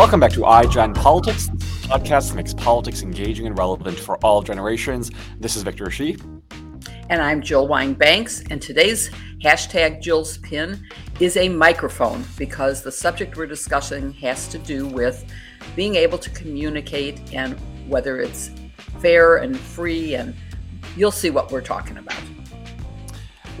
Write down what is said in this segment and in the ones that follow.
Welcome back to iGen Politics, podcast makes politics engaging and relevant for all generations. This is Victor Shi. And I'm Jill Wine Banks. And today's hashtag Jill's pin is a microphone because the subject we're discussing has to do with being able to communicate and whether it's fair and free. And you'll see what we're talking about.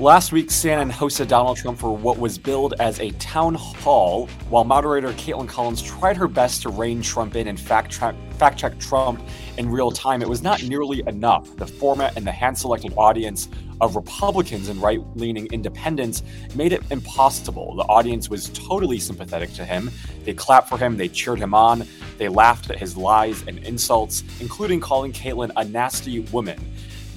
Last week, CNN hosted Donald Trump for what was billed as a town hall, while moderator Kaitlan Collins tried her best to rein Trump in and fact, tra- fact check Trump in real time. It was not nearly enough. The format and the hand selected audience of Republicans and right leaning independents made it impossible. The audience was totally sympathetic to him. They clapped for him, they cheered him on, they laughed at his lies and insults, including calling Kaitlan a nasty woman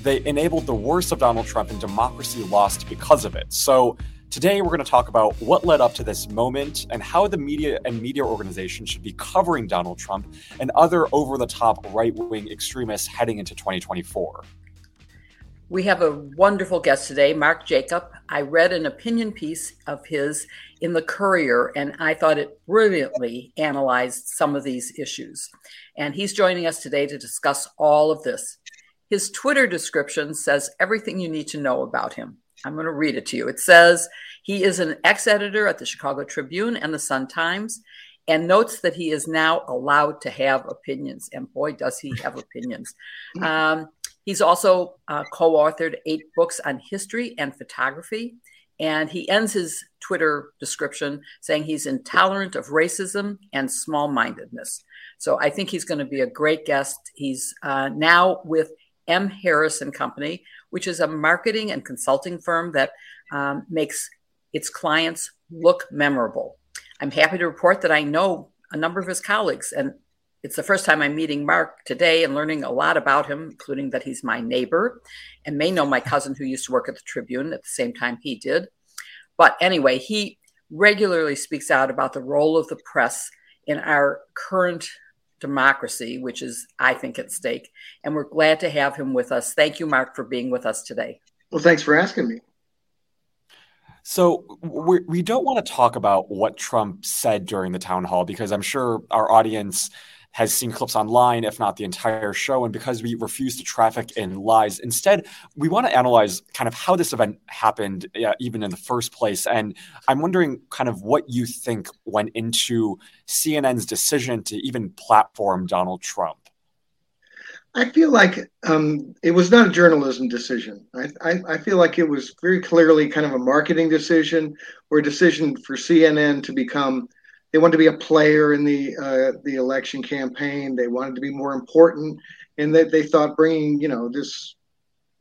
they enabled the worst of Donald Trump and democracy lost because of it. So today we're going to talk about what led up to this moment and how the media and media organizations should be covering Donald Trump and other over the top right wing extremists heading into 2024. We have a wonderful guest today, Mark Jacob. I read an opinion piece of his in the Courier, and I thought it brilliantly analyzed some of these issues. And he's joining us today to discuss all of this. His Twitter description says everything you need to know about him. I'm going to read it to you. It says he is an ex editor at the Chicago Tribune and the Sun Times and notes that he is now allowed to have opinions. And boy, does he have opinions. Um, he's also uh, co authored eight books on history and photography. And he ends his Twitter description saying he's intolerant of racism and small mindedness. So I think he's going to be a great guest. He's uh, now with M. Harris and Company, which is a marketing and consulting firm that um, makes its clients look memorable. I'm happy to report that I know a number of his colleagues, and it's the first time I'm meeting Mark today and learning a lot about him, including that he's my neighbor and may know my cousin who used to work at the Tribune at the same time he did. But anyway, he regularly speaks out about the role of the press in our current democracy, which is, I think, at stake. And we're glad to have him with us. Thank you, Mark, for being with us today. Well, thanks for asking me. So we, we don't want to talk about what Trump said during the town hall because I'm sure our audience has seen clips online, if not the entire show. And because we refuse to traffic in lies, instead, we want to analyze kind of how this event happened, uh, even in the first place. And I'm wondering kind of what you think went into CNN's decision to even platform Donald Trump. I feel like um, it was not a journalism decision. I, I, I, feel like it was very clearly kind of a marketing decision or a decision for CNN to become they wanted to be a player in the uh, the election campaign. They wanted to be more important, and that they, thought bringing you know this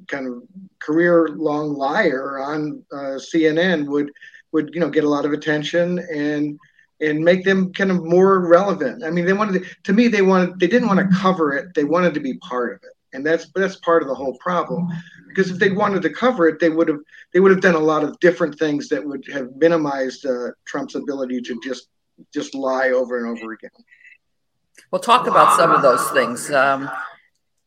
kind of career long liar on uh, CNN would would you know get a lot of attention and and make them kind of more relevant. I mean, they wanted to, to me they wanted they didn't want to cover it. They wanted to be part of it, and that's that's part of the whole problem. Because if they wanted to cover it, they would have they would have done a lot of different things that would have minimized uh, Trump's ability to just just lie over and over again. We'll talk about some of those things. Um,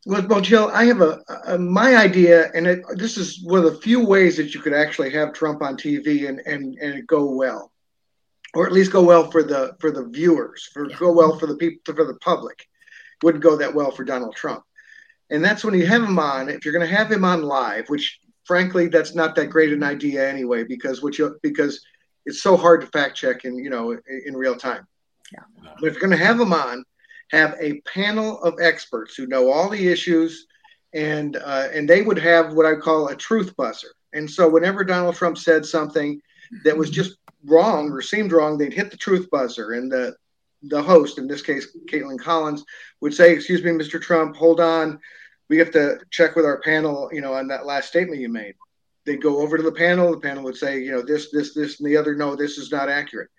well, well, Jill, I have a, a my idea, and it, this is one of the few ways that you could actually have Trump on TV and and and it go well, or at least go well for the for the viewers, for yeah. go well for the people for the public. wouldn't go that well for Donald Trump, and that's when you have him on. If you're going to have him on live, which frankly that's not that great an idea anyway, because what you because it's so hard to fact check in you know in real time. Yeah. But if you're going to have them on, have a panel of experts who know all the issues, and uh, and they would have what I call a truth buzzer. And so whenever Donald Trump said something that was just wrong or seemed wrong, they'd hit the truth buzzer, and the the host, in this case Kaitlan Collins, would say, "Excuse me, Mr. Trump, hold on." We have to check with our panel, you know, on that last statement you made they'd go over to the panel. The panel would say, you know, this, this, this, and the other. No, this is not accurate.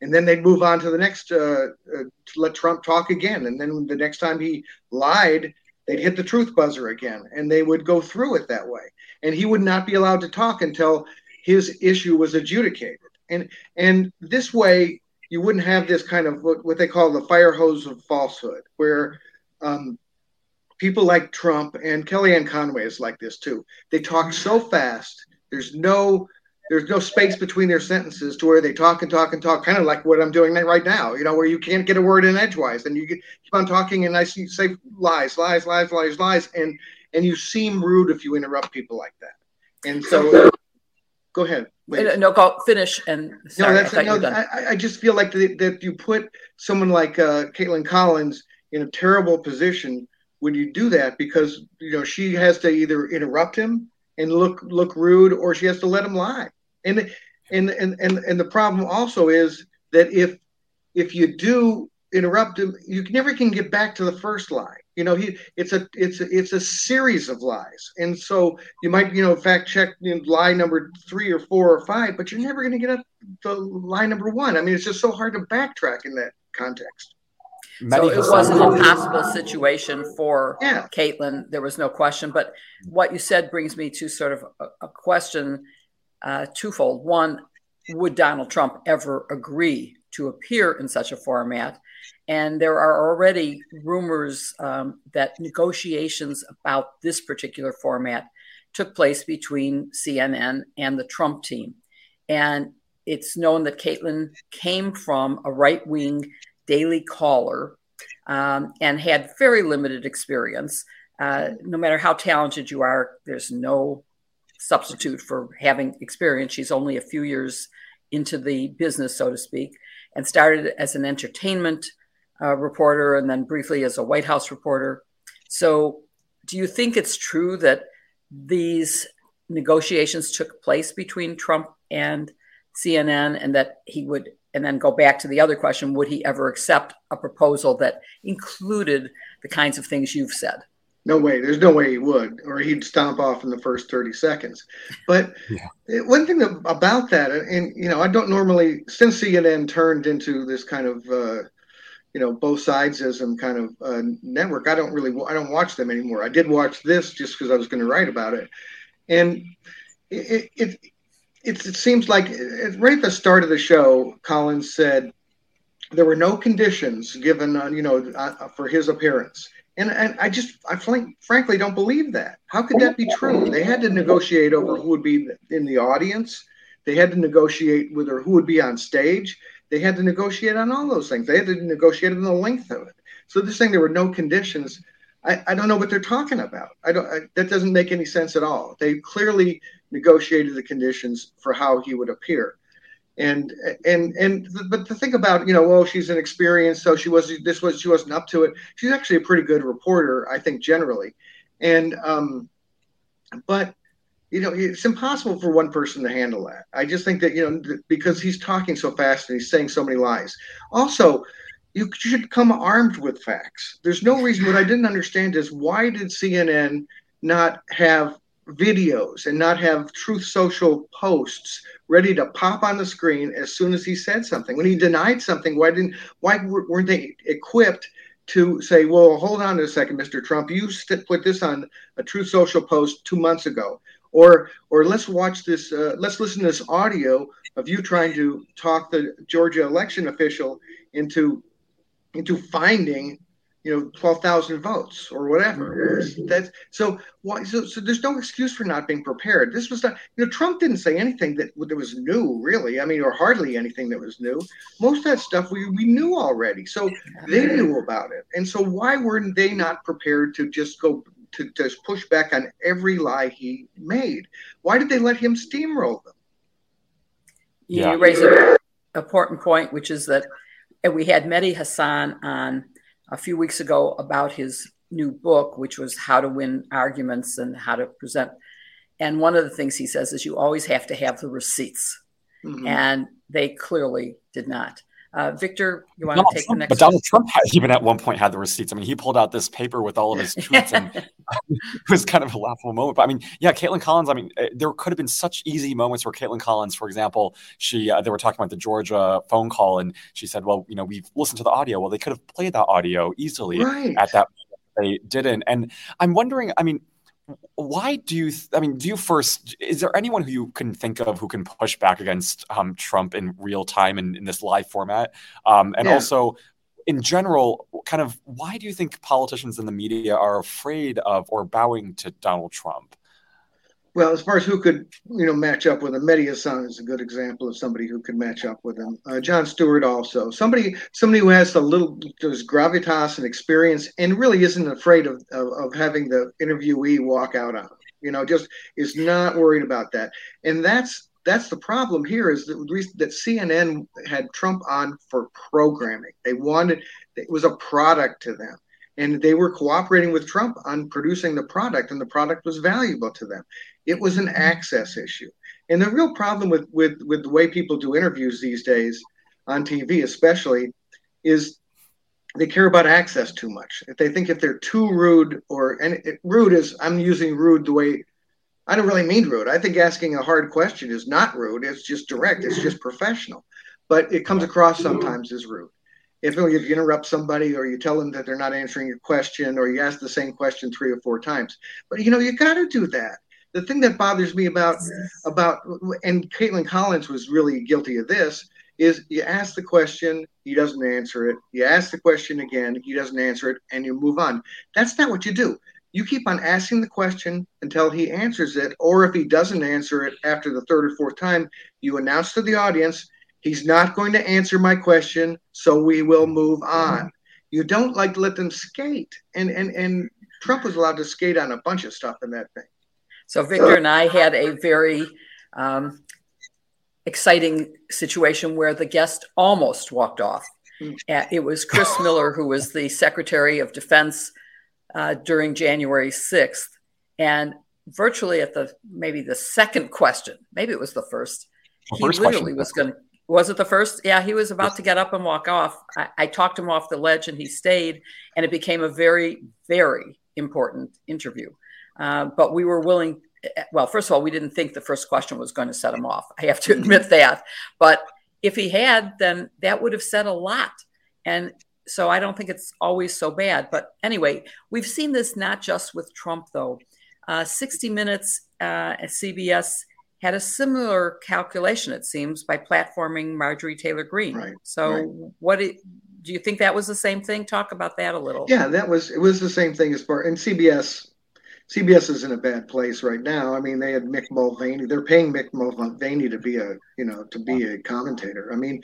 And then they'd move on to the next uh, uh, let Trump talk again. And then the next time he lied, they'd hit the truth buzzer again, and they would go through it that way. And he would not be allowed to talk until his issue was adjudicated. And and this way, you wouldn't have this kind of what, what they call the fire hose of falsehood, where um, people like Trump and Kellyanne Conway is like this too. They talk so fast. There's no there's no space between their sentences to where they talk and talk and talk, kind of like what I'm doing right now. You know, where you can't get a word in edgewise, and you keep on talking, and I see say lies, lies, lies, lies, lies, and and you seem rude if you interrupt people like that. And so, go ahead. Wait. No, go finish. And sorry, no, that's I, no, I, I, just feel like the, that you put someone like uh, Kaitlan Collins in a terrible position when you do that because you know she has to either interrupt him and look look rude or she has to let him lie. And and and and, and the problem also is that if if you do interrupt him you never can get back to the first lie. You know he it's a it's a, it's a series of lies. And so you might you know fact check you know, lie number three or four or five but you're never going to get up to lie number one. I mean it's just so hard to backtrack in that context so it was an impossible situation for yeah. Kaitlan. There was no question. But what you said brings me to sort of a, a question uh, twofold. One, would Donald Trump ever agree to appear in such a format? And there are already rumors um, that negotiations about this particular format took place between CNN and the Trump team. And it's known that Kaitlan came from a right wing daily caller um, and had very limited experience. Uh, no matter how talented you are, there's no substitute for having experience. She's only a few years into the business, so to speak, and started as an entertainment uh, reporter and then briefly as a White House reporter. So, do you think it's true that these negotiations took place between Trump and CNN and that he would and then go back to the other question would he ever accept a proposal that included the kinds of things you've said? No way. There's no way he would or he'd stomp off in the first 30 seconds. But yeah. one thing about that and you know i don't normally since cnn turned into this kind of uh, you know both sidesism kind of uh, network i don't really i don't watch them anymore. I did watch this just because i was going to write about it. And it, it, it, it seems like right at the start of the show, Collins said there were no conditions given, uh, you know, uh, for his appearance. And, and I just, I frankly don't believe that. How could that be true? They had to negotiate over who would be in the audience. They had to negotiate whether who would be on stage. They had to negotiate on all those things. They had to negotiate on the length of it. So this thing, there were no conditions. I, I don't know what they're talking about. I don't. I, that doesn't make any sense at all. They clearly negotiated the conditions for how he would appear. And and and but the thing about you know well she's an experienced so she was this was she wasn't up to it. She's actually a pretty good reporter I think generally. And um but you know it's impossible for one person to handle that. I just think that you know because he's talking so fast and he's saying so many lies. Also you should come armed with facts. There's no reason what I didn't understand is why did CNN not have videos and not have Truth Social posts ready to pop on the screen as soon as he said something. When he denied something, why didn't why weren't they equipped to say, "Well, hold on a second, Mr. Trump, you put this on a Truth Social post two months ago." Or, or let's watch this. Uh, let's listen to this audio of you trying to talk the Georgia election official into into finding you know, 12,000 votes or whatever. That's so why so, so there's no excuse for not being prepared. This was not, you know, Trump didn't say anything that, that was new, really. I mean, or hardly anything that was new. Most of that stuff we, we knew already. So they knew about it. And so why weren't they not prepared to just go to just push back on every lie he made? Why did they let him steamroll them? Yeah. You raise an important point, which is that we had Mehdi Hasan on a few weeks ago about his new book, which was How to Win Arguments and How to Present. And one of the things he says is you always have to have the receipts. Mm-hmm. And they clearly did not. Uh, Victor, you want Donald to take Trump, the next? But Donald Trump had, even at one point had the receipts. I mean, he pulled out this paper with all of his tweets, and it was kind of a laughable moment. But I mean, yeah, Kaitlan Collins. I mean, eh, there could have been such easy moments where Kaitlan Collins, for example, she uh, they were talking about the Georgia phone call, and she said, "Well, you know, we've listened to the audio. Well, they could have played that audio easily right. at that." Point they didn't, and I'm wondering. I mean why do you th- i mean do you first is there anyone who you can think of who can push back against um, trump in real time in, in this live format um, and yeah. also in general kind of why do you think politicians in the media are afraid of or bowing to donald trump Well, as far as who could, you know, match up with him, Mehdi Hasan is a good example of somebody who could match up with him. Uh, Jon Stewart also somebody somebody who has a little there's gravitas and experience and really isn't afraid of, of, of having the interviewee walk out on him. You know, just is not worried about that. And that's that's the problem here is that, that CNN had Trump on for programming. They wanted it was a product to them and they were cooperating with Trump on producing the product, and the product was valuable to them. It was an access issue. And the real problem with, with, with the way people do interviews these days on TV, especially, is they care about access too much. If they think if they're too rude or and it, rude is I'm using rude the way I don't really mean rude. I think asking a hard question is not rude. It's just direct. It's just professional. But it comes across sometimes as rude. If, if you interrupt somebody or you tell them that they're not answering your question or you ask the same question three or four times. But you know, you got to do that the thing that bothers me about about and Kaitlan Collins was really guilty of this is you ask the question, he doesn't answer it. You ask the question again, he doesn't answer it, and you move on. That's not what you do. You keep on asking the question until he answers it, or if he doesn't answer it after the third or fourth time, you announce to the audience, he's not going to answer my question, so we will move on. You don't like to let them skate. And and and Trump was allowed to skate on a bunch of stuff in that thing. So Victor and I had a very um, exciting situation where the guest almost walked off. Hmm. It was Chris Miller, who was the Secretary of Defense uh, during January 6th. And virtually at the maybe the second question, maybe it was the first, the he literally question. was going to. Was it the first? Yeah, he was about to get up and walk off. I, I talked him off the ledge and he stayed, and it became a very, very important interview. Uh, but we were willing. Well, first of all, we didn't think the first question was going to set him off. I have to admit that. But if he had, then that would have said a lot. And so I don't think it's always so bad. But anyway, we've seen this not just with Trump, though. Uh, 60 Minutes uh, at CBS had a similar calculation, it seems, by platforming Marjorie Taylor Greene. Right, so, right. what it, do you think that was the same thing? Talk about that a little. Yeah, that was it. Was the same thing as far and CBS CBS is in a bad place right now. I mean, they had Mick Mulvaney. They're paying Mick Mulvaney to be a, you know, to be a commentator. I mean,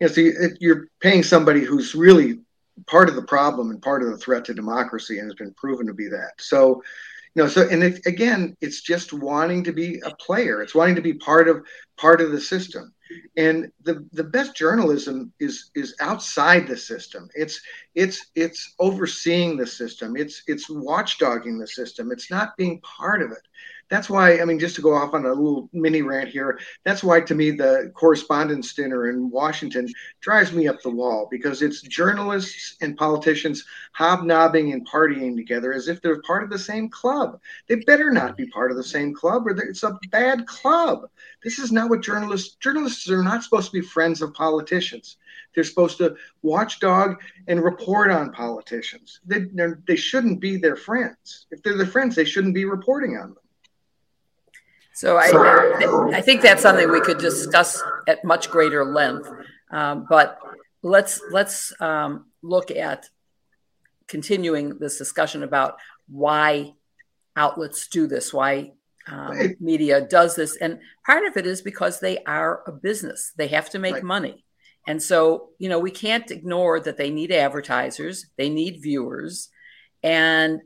you know, so you're paying somebody who's really part of the problem and part of the threat to democracy, and has been proven to be that. So, you know, so and again, it's just wanting to be a player. It's wanting to be part of part of the system and the the best journalism is is outside the system. It's it's it's overseeing the system. It's it's watchdogging the system. It's not being part of it that's why I mean, just to go off on a little mini rant here, that's why to me the correspondence dinner in Washington drives me up the wall because it's journalists and politicians hobnobbing and partying together as if they're part of the same club. They better not be part of the same club, or it's a bad club. This is not what journalists. Journalists are not supposed to be friends of politicians. They're supposed to watchdog and report on politicians. They, they shouldn't be their friends. If they're their friends, they shouldn't be reporting on them. So I, I think that's something we could discuss at much greater length. Um, but let's let's um, look at continuing this discussion about why outlets do this, why um, media does this, and part of it is because they are a business; they have to make right. money, and so you know we can't ignore that they need advertisers, they need viewers, and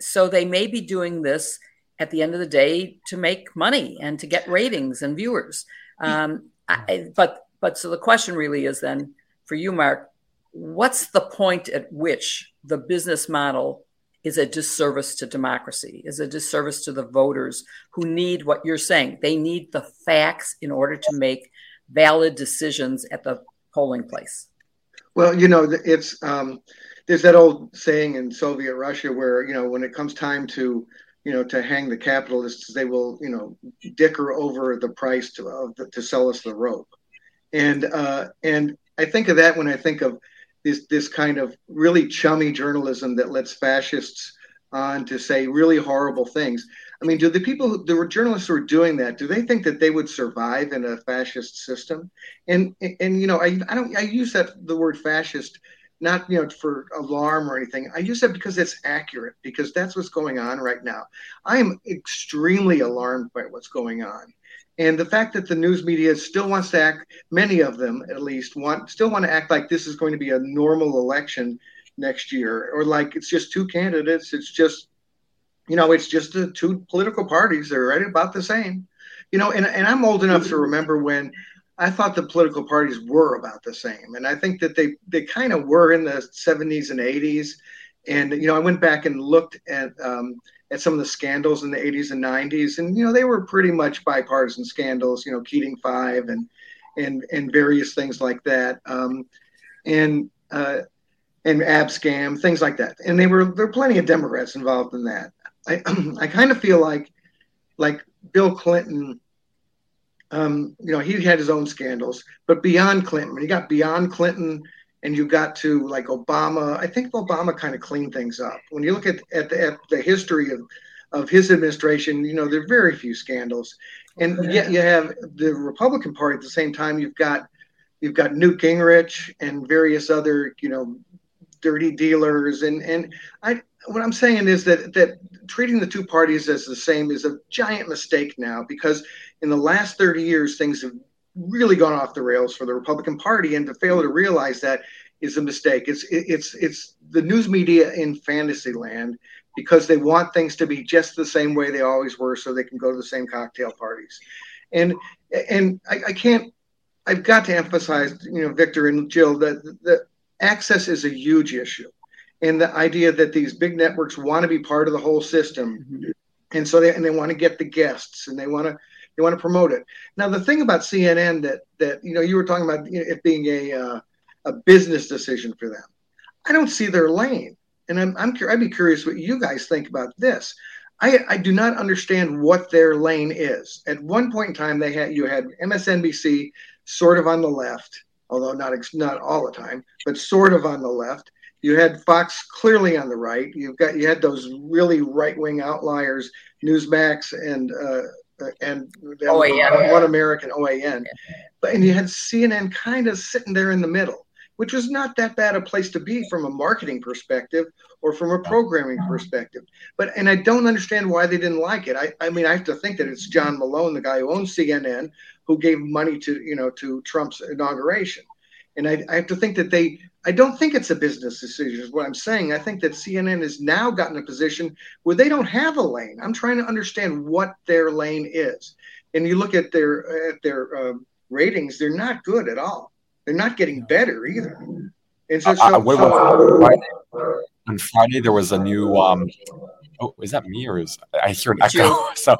so they may be doing this at the end of the day to make money and to get ratings and viewers. Um, I, but but so the question really is then for you, Mark, what's the point at which the business model is a disservice to democracy, is a disservice to the voters who need what you're saying. They need the facts in order to make valid decisions at the polling place. Well, you know, it's um, there's that old saying in Soviet Russia where you know when it comes time to you know, to hang the capitalists, they will, you know, dicker over the price to uh, to sell us the rope, and uh, and I think of that when I think of this this kind of really chummy journalism that lets fascists on to say really horrible things. I mean, do the people, the journalists who are doing that, do they think that they would survive in a fascist system? And and you know, I I don't I use that the word fascist not you know for alarm or anything. I use it because it's accurate because that's what's going on right now. I am extremely alarmed by what's going on. And the fact that the news media still wants to act, many of them at least, want still want to act like this is going to be a normal election next year, or like it's just two candidates. It's just, you know, it's just the two political parties. They're right about the same. You know, and, and I'm old enough to remember when I thought the political parties were about the same. And I think that they, they kind of were in the 70s and 80s. And, you know, I went back and looked at, um, at some of the scandals in the 80s and 90s. And, you know, they were pretty much bipartisan scandals, you know, Keating Five and, and, and various things like that. Um, and, uh, and Abscam, things like that. And they were there were plenty of Democrats involved in that. I I kind of feel like like Bill Clinton, um, you know, he had his own scandals, but beyond Clinton, when you got beyond Clinton and you got to like Obama, I think Obama kind of cleaned things up. When you look at at the, at the history of of his administration, you know, there are very few scandals, and yet you have the Republican Party at the same time. You've got you've got Newt Gingrich and various other, you know, dirty dealers and and I what I'm saying is that that treating the two parties as the same is a giant mistake now because in the last 30 years things have really gone off the rails for the Republican Party and to fail to realize that is a mistake. It's it's it's the news media in fantasy land because they want things to be just the same way they always were so they can go to the same cocktail parties. And and I, I can't I've got to emphasize, you know, Victor and Jill, that that access is a huge issue. And the idea that these big networks want to be part of the whole system. Mm-hmm. And so they and they want to get the guests and they want to they want to promote it. Now the thing about CNN that that you know you were talking about it being a uh, a business decision for them. I don't see their lane. And I'm, I'm I'd be curious what you guys think about this. I, I do not understand what their lane is. At one point in time, they had you had MSNBC sort of on the left, although not not all the time, but sort of on the left. You had Fox clearly on the right. You've got you had those really right wing outliers, Newsmax and uh, and OAN. Uh, One American OAN, but and you had CNN kind of sitting there in the middle, which was not that bad a place to be from a marketing perspective or from a programming perspective. But and I don't understand why they didn't like it. I, I mean I have to think that it's John Malone, the guy who owns CNN, who gave money to you know to Trump's inauguration. And I, I have to think that they I don't think it's a business decision, is what I'm saying. I think that CNN has now gotten a position where they don't have a lane. I'm trying to understand what their lane is. And you look at their at their uh, ratings, they're not good at all. They're not getting better either. And so, uh, so, uh, so Friday, on Friday there was a new um, oh, is that me or is I hear an echo? So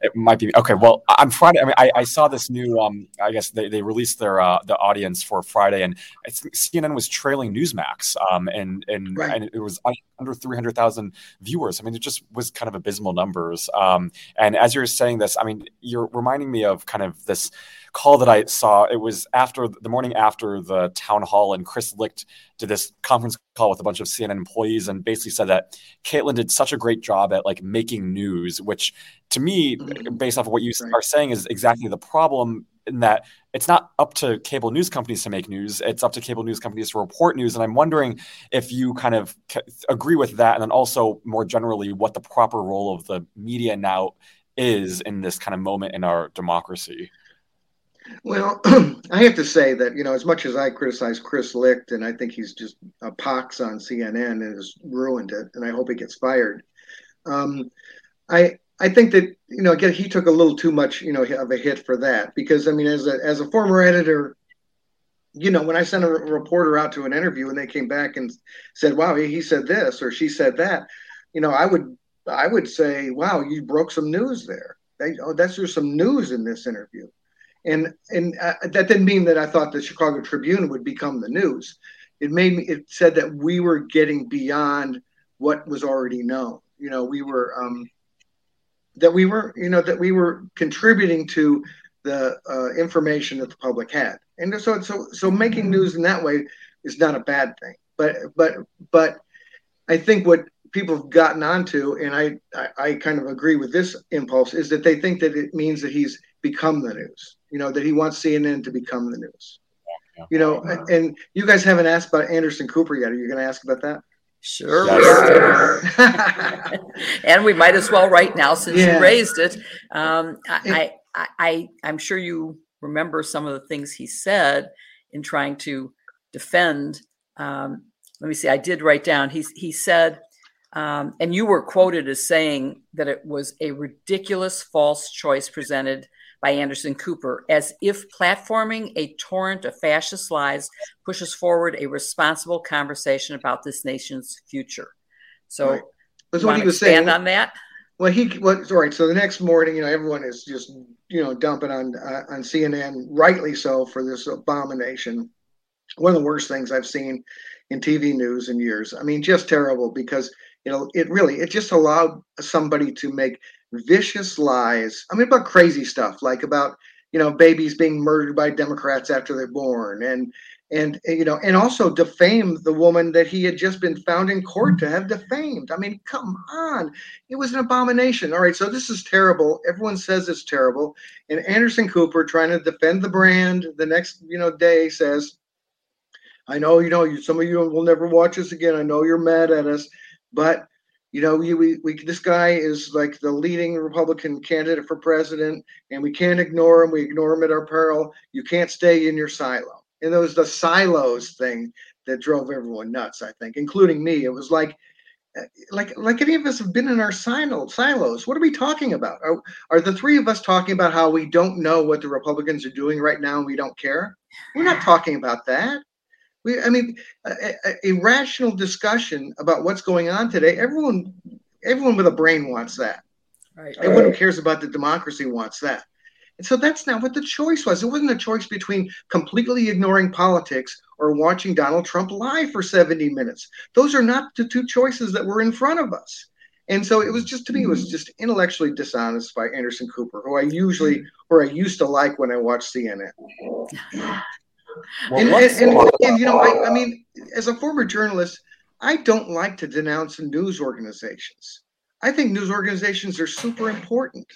it might be okay. Well, on Friday, I mean, I, I saw this new. Um, I guess they, they released their uh, the audience for Friday, and CNN was trailing Newsmax. Um, and and right. and it was under three hundred thousand viewers. I mean, it just was kind of abysmal numbers. Um, and as you're saying this, I mean, you're reminding me of kind of this call that I saw. It was after the morning after the town hall, and Chris Licht did this conference call with a bunch of CNN employees and basically said that Kaitlan did such a great job at like making news, which to me, mm-hmm. based off of what you right. are saying, is exactly the problem in that it's not up to cable news companies to make news it's up to cable news companies to report news and i'm wondering if you kind of agree with that and then also more generally what the proper role of the media now is in this kind of moment in our democracy well, I have to say that you know, as much as I criticize Chris Licht, and I think he's just a pox on CNN and has ruined it, and I hope he gets fired. Um, I I think that you know, again, he took a little too much, you know, of a hit for that because I mean, as a as a former editor, you know, when I sent a reporter out to an interview and they came back and said, "Wow, he, said this" or "She said that," you know, I would I would say, "Wow, you broke some news there." They, oh, that's there's some news in this interview and and uh, that didn't mean that I thought the Chicago Tribune would become the news. It made me. It said that we were getting beyond what was already known. You know, we were um, that we were you know that we were contributing to the uh, information that the public had, and so so so making news in that way is not a bad thing. But but but I think what people have gotten onto, and I, I, I kind of agree with this impulse, is that they think that it means that he's become the news you know, that he wants CNN to become the news. You know, and you guys haven't asked about Anderson Cooper yet. Are you going to ask about that? Sure. Yes. and we might as well right now since yeah. you raised it. Um, I, I, I, I'm sure you remember some of the things he said in trying to defend. Um, let me see. I did write down. He he said, um, and you were quoted as saying that it was a ridiculous false choice presented by Anderson Cooper, as if platforming a torrent of fascist lies pushes forward a responsible conversation about this nation's future. So, right. that's what he was saying on that. Well, he what? All right. So the next morning, you know, everyone is just you know dumping on uh, on CNN, rightly so, for this abomination. One of the worst things I've seen in TV news in years. I mean, just terrible because know it really it just allowed somebody to make vicious lies. I mean, about crazy stuff like about you know babies being murdered by Democrats after they're born, and and you know, and also defame the woman that he had just been found in court to have defamed. I mean, come on, it was an abomination. All right, so this is terrible. Everyone says it's terrible, and Anderson Cooper, trying to defend the brand, the next you know day says. I know, you know, some of you will never watch us again. I know you're mad at us, but you know, we, we, we, this guy is like the leading Republican candidate for president, and we can't ignore him. We ignore him at our peril. You can't stay in your silo. And it was the silos thing that drove everyone nuts, I think, including me. It was like, eh, like, like any of us have been in our silo, silos. What are we talking about? Are, are the three of us talking about how we don't know what the Republicans are doing right now and we don't care? We're not talking about that. We, I mean, a, a, rational discussion about what's going on today. Everyone, everyone with a brain wants that. Right. Everyone right. who cares about the democracy wants that. And so that's not what the choice was. It wasn't a choice between completely ignoring politics or watching Donald Trump lie for 70 minutes. Those are not the two choices that were in front of us. And so it was just to me, it was just intellectually dishonest by Anderson Cooper, who I usually or I used to like when I watched CNN. Well, and, and, and, and, you know, I, I mean, as a former journalist, I don't like to denounce news organizations. I think news organizations are super important.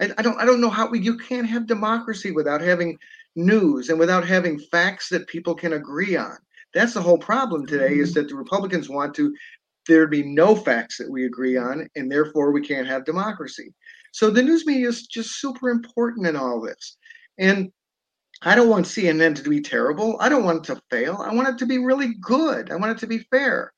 I, I, don't I don't know how we you can't have democracy without having news and without having facts that people can agree on. That's the whole problem today is that the Republicans want to there be no facts that we agree on, and therefore we can't have democracy. So the news media is just super important in all this. And I don't want CNN to be terrible. I don't want it to fail. I want it to be really good. I want it to be fair.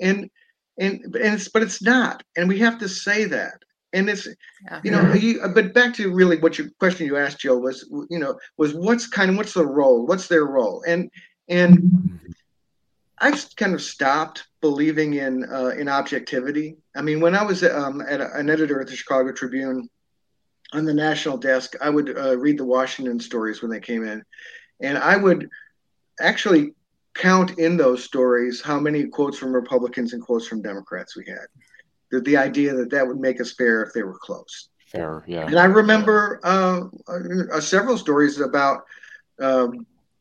And and and it's but it's not. And we have to say that. And it's yeah. you know, you, but back to really what your question you asked, Joe, was you know, was what's kind of what's the role? What's their role? And and I've kind of stopped believing in uh, in objectivity. I mean, when I was um, at a, an editor at the Chicago Tribune, on the national desk, I would uh, read the Washington stories when they came in, and I would actually count in those stories how many quotes from Republicans and quotes from Democrats we had. The, the idea that that would make us fair if they were close. Fair, yeah. And I remember uh, uh, several stories about uh,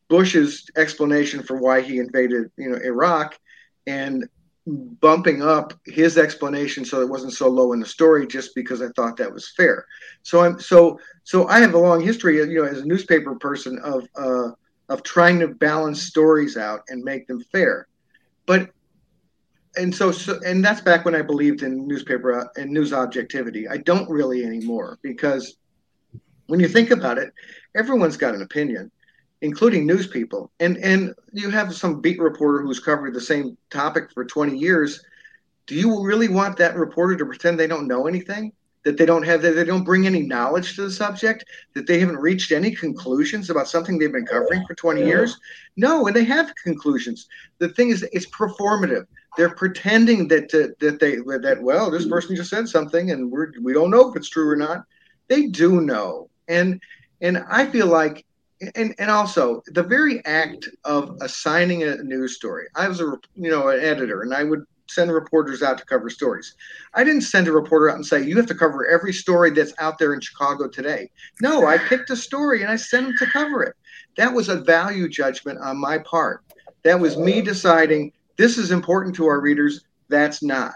Bush's explanation for why he invaded, you know, Iraq, and bumping up his explanation so it wasn't so low in the story just because I thought that was fair. So I'm so so I have a long history, you know, as a newspaper person of uh, of trying to balance stories out and make them fair. But and so, so and that's back when I believed in newspaper and news objectivity. I don't really anymore because when you think about it, everyone's got an opinion including news people. And and you have some beat reporter who's covered the same topic for 20 years. Do you really want that reporter to pretend they don't know anything? That they don't have that they don't bring any knowledge to the subject, that they haven't reached any conclusions about something they've been covering for 20 years? No, and they have conclusions. The thing is it's performative. They're pretending that uh, that they that well, this person just said something and we're we don't know if it's true or not. They do know. And and I feel like and and also the very act of assigning a news story. I was a you know an editor, and I would send reporters out to cover stories. I didn't send a reporter out and say you have to cover every story that's out there in Chicago today. No, I picked a story and I sent them to cover it. That was a value judgment on my part. That was me deciding this is important to our readers. That's not,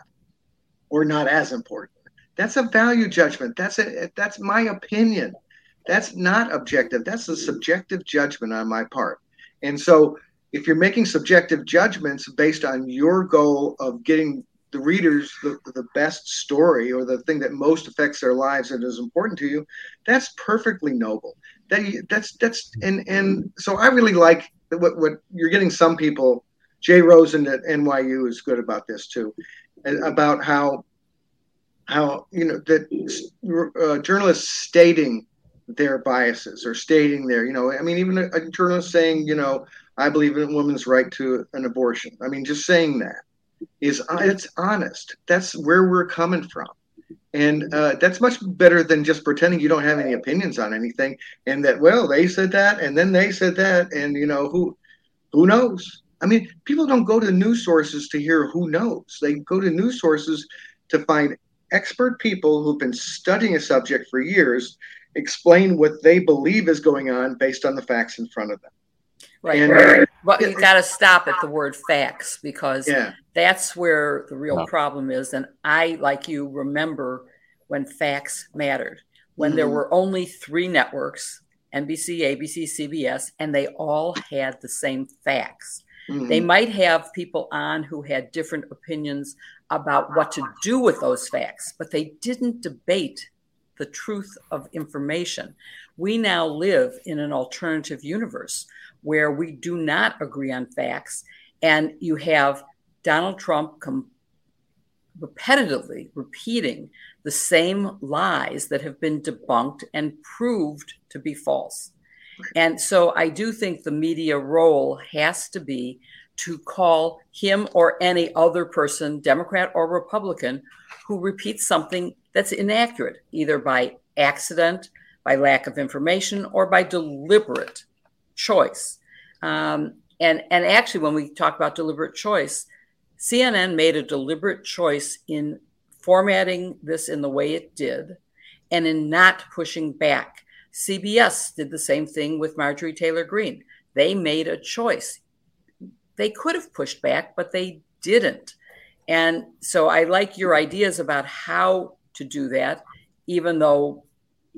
or not as important. That's a value judgment. That's a that's my opinion. That's not objective. That's a subjective judgment on my part. And so if you're making subjective judgments based on your goal of getting the readers the, the best story or the thing that most affects their lives and is important to you, that's perfectly noble. That that's that's and and so I really like what what you're getting some people. Jay Rosen at NYU is good about this too, about how how you know that uh, journalists stating their biases or stating their you know i mean even a, a, journalist saying you know i believe in a woman's right to an abortion. I mean just saying that is uh, it's honest. That's where we're coming from. And uh, that's much better than just pretending you don't have any opinions on anything and that well they said that and then they said that and you know who who knows? I mean people don't go to news sources to hear who knows. They go to news sources to find expert people who've been studying a subject for years explain what they believe is going on based on the facts in front of them. Right. And, but you got to stop at the word facts because yeah. that's where the real problem is. And I, like you, remember when facts mattered, when mm-hmm. there were only three networks NBC, ABC, CBS, and they all had the same facts. Mm-hmm. They might have people on who had different opinions about what to do with those facts, but they didn't debate the truth of information. We now live in an alternative universe where we do not agree on facts, and you have Donald Trump com- repetitively repeating the same lies that have been debunked and proved to be false. And so I do think the media role has to be to call him or any other person, Democrat or Republican, who repeats something that's inaccurate, either by accident, by lack of information, or by deliberate choice. Um, and, and actually, when we talk about deliberate choice, CNN made a deliberate choice in formatting this in the way it did and in not pushing back. CBS did the same thing with Marjorie Taylor Greene. They made a choice. They could have pushed back, but they didn't. And so I like your ideas about how to do that, even though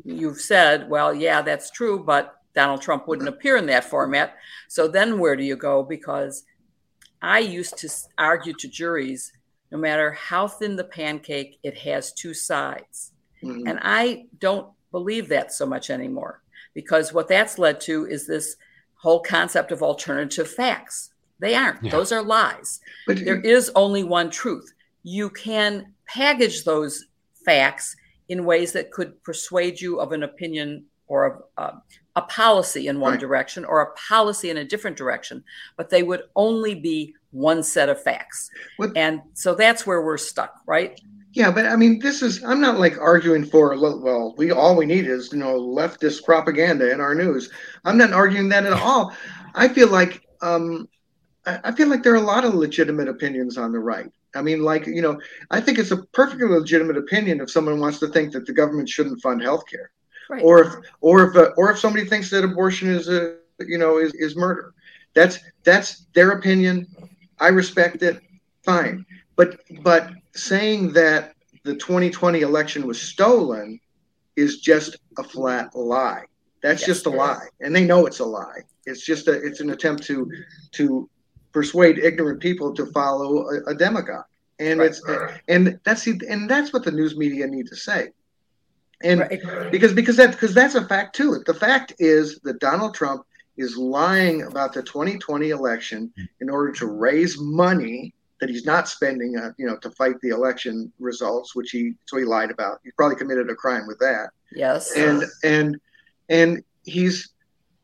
you've said, well, yeah, that's true, but Donald Trump wouldn't appear in that format. So then where do you go? Because I used to argue to juries no matter how thin the pancake, it has two sides. Mm-hmm. And I don't believe that so much anymore because what that's led to is this whole concept of alternative facts. They aren't, yeah. those are lies. But there is only one truth. You can package those facts in ways that could persuade you of an opinion or of, uh, a policy in one right. direction or a policy in a different direction, but they would only be one set of facts. What? And so that's where we're stuck, right? Yeah, but I mean, this is, I'm not like arguing for, well, we all we need is, you know, leftist propaganda in our news. I'm not arguing that at all. I feel like, um, I feel like there are a lot of legitimate opinions on the right. I mean, like, you know, I think it's a perfectly legitimate opinion if someone wants to think that the government shouldn't fund healthcare. Right. Or if, or if, uh, or if somebody thinks that abortion is a, you know, is, is murder, that's that's their opinion. I respect it. Fine, but but saying that the 2020 election was stolen is just a flat lie. That's yes, just a lie, and they know it's a lie. It's just a it's an attempt to to persuade ignorant people to follow a, a demagogue, and right. it's and that's and that's what the news media need to say. And right. because because that because that's a fact too. The fact is that Donald Trump is lying about the 2020 election in order to raise money that he's not spending, uh, you know, to fight the election results, which he so he lied about. He probably committed a crime with that. Yes. And and and he's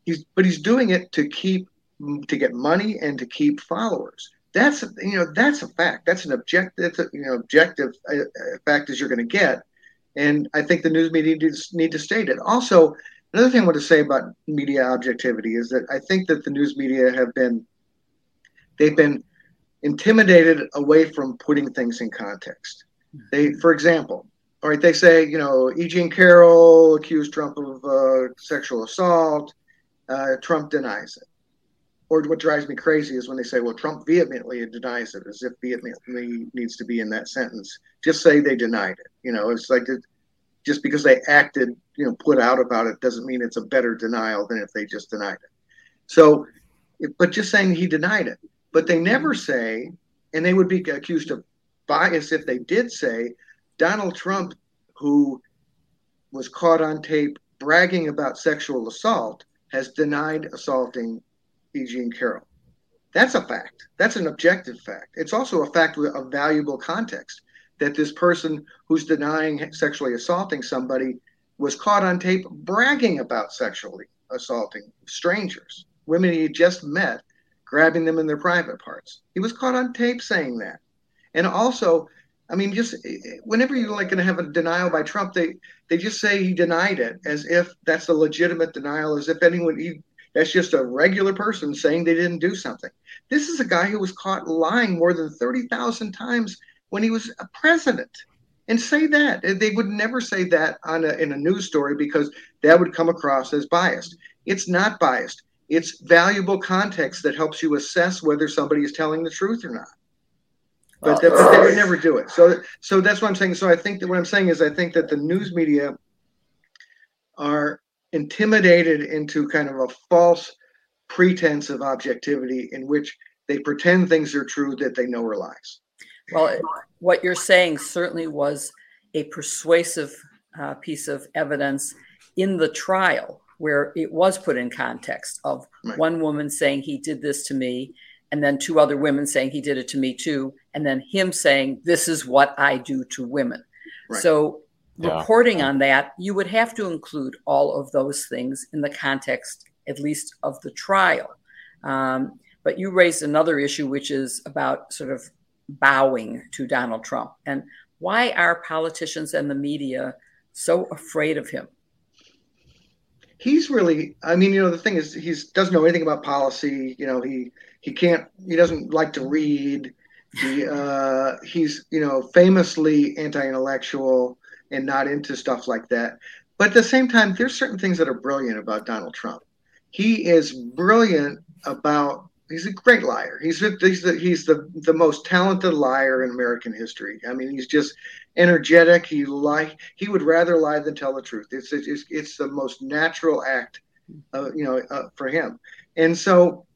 he's but he's doing it to keep to get money and to keep followers. That's you know that's a fact. That's an objective. you know objective uh, uh, fact as you're going to get, and I think the news media needs, need to state it. Also, another thing I want to say about media objectivity is that I think that the news media have been they've been intimidated away from putting things in context. They, for example, all right, they say you know E. Jean Carroll accused Trump of uh, sexual assault. Uh, Trump denies it or what drives me crazy is when they say, well, Trump vehemently denies it, as if vehemently needs to be in that sentence. Just say they denied it. You know, it's like just because they acted, you know, put out about it doesn't mean it's a better denial than if they just denied it. So but just saying he denied it. But they never say, and they would be accused of bias if they did say, Donald Trump, who was caught on tape bragging about sexual assault, has denied assaulting E. Jean Carroll. That's a fact. That's an objective fact. It's also a fact with a valuable context that this person who's denying sexually assaulting somebody was caught on tape bragging about sexually assaulting strangers, women he had just met, grabbing them in their private parts. He was caught on tape saying that. And also, I mean, just whenever you're like going to have a denial by Trump, they they just say he denied it as if that's a legitimate denial, as if anyone he that's just a regular person saying they didn't do something. This is a guy who was caught lying more than thirty thousand times when he was a president. And say that they would never say that on a, in a news story because that would come across as biased. It's not biased. It's valuable context that helps you assess whether somebody is telling the truth or not but, well, but they would never do it. So, so that's what I'm saying. So I think that what I'm saying is I think that the news media are intimidated into kind of a false pretense of objectivity in which they pretend things are true that they know are lies. Well, what you're saying certainly was a persuasive uh, piece of evidence in the trial where it was put in context of right. one woman saying he did this to me and then two other women saying he did it to me too and then him saying this is what i do to women right. so yeah. reporting on that you would have to include all of those things in the context at least of the trial. Um, but you raised another issue which is about sort of bowing to donald trump. And why are politicians and the media so afraid of him? He's really i mean you know the thing is he doesn't know anything about policy. You know he he can't he doesn't like to read. He uh he's you know famously anti-intellectual and not into stuff like that but at the same time there's certain things that are brilliant about donald trump he is brilliant about he's a great liar. He's he's the he's the the most talented liar in American history. I mean, he's just energetic. He lie. He would rather lie than tell the truth. It's it's it's the most natural act, uh, you know, uh, for him. And so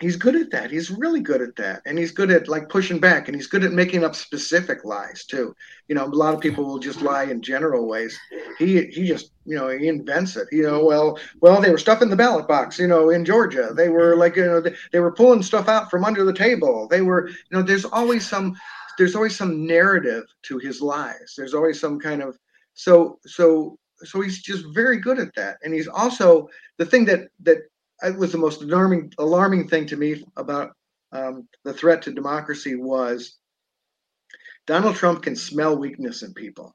he's good at that. He's really good at that, and he's good at like pushing back, and he's good at making up specific lies too. You know, a lot of people will just lie in general ways. He he just you know he invents it. You know, well well they were stuffing the ballot box. You know, in Georgia, they were like you know they, they were pulling stuff out from under the table. They were you know there's always some there's always some narrative to his lies. There's always some kind of so so so he's just very good at that, and he's also the thing that that it was the most alarming alarming thing to me about um, the threat to democracy was Donald Trump can smell weakness in people,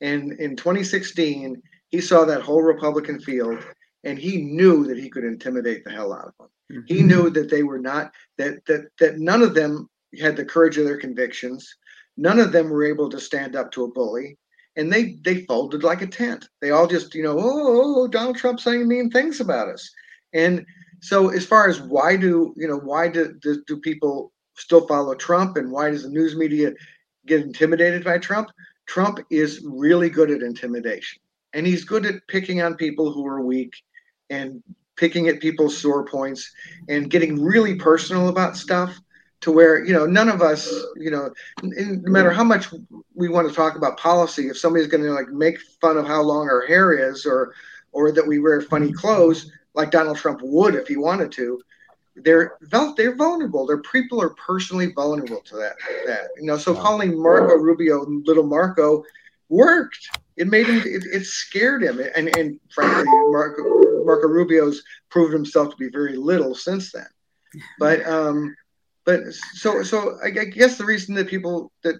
and in 2016 he saw that whole Republican field, and he knew that he could intimidate the hell out of them. Mm-hmm. He knew that they were not that that that none of them had the courage of their convictions. None of them were able to stand up to a bully and they they folded like a tent. They all just, you know, oh, oh, Donald Trump saying mean things about us. And so, as far as why do you know why do, do, do people still follow Trump, and why does the news media get intimidated by Trump? Trump is really good at intimidation, and he's good at picking on people who are weak, and picking at people's sore points, and getting really personal about stuff to where you know none of us you know no matter how much we want to talk about policy if somebody's going to like make fun of how long our hair is or or that we wear funny clothes like Donald Trump would if he wanted to, they're they're vulnerable. Their people are personally vulnerable to that. That you know, so calling Marco Rubio little Marco worked. It made him. It, it scared him, and and frankly, Marco Marco Rubio's proved himself to be very little since then. But um, but so so I, I guess the reason that people that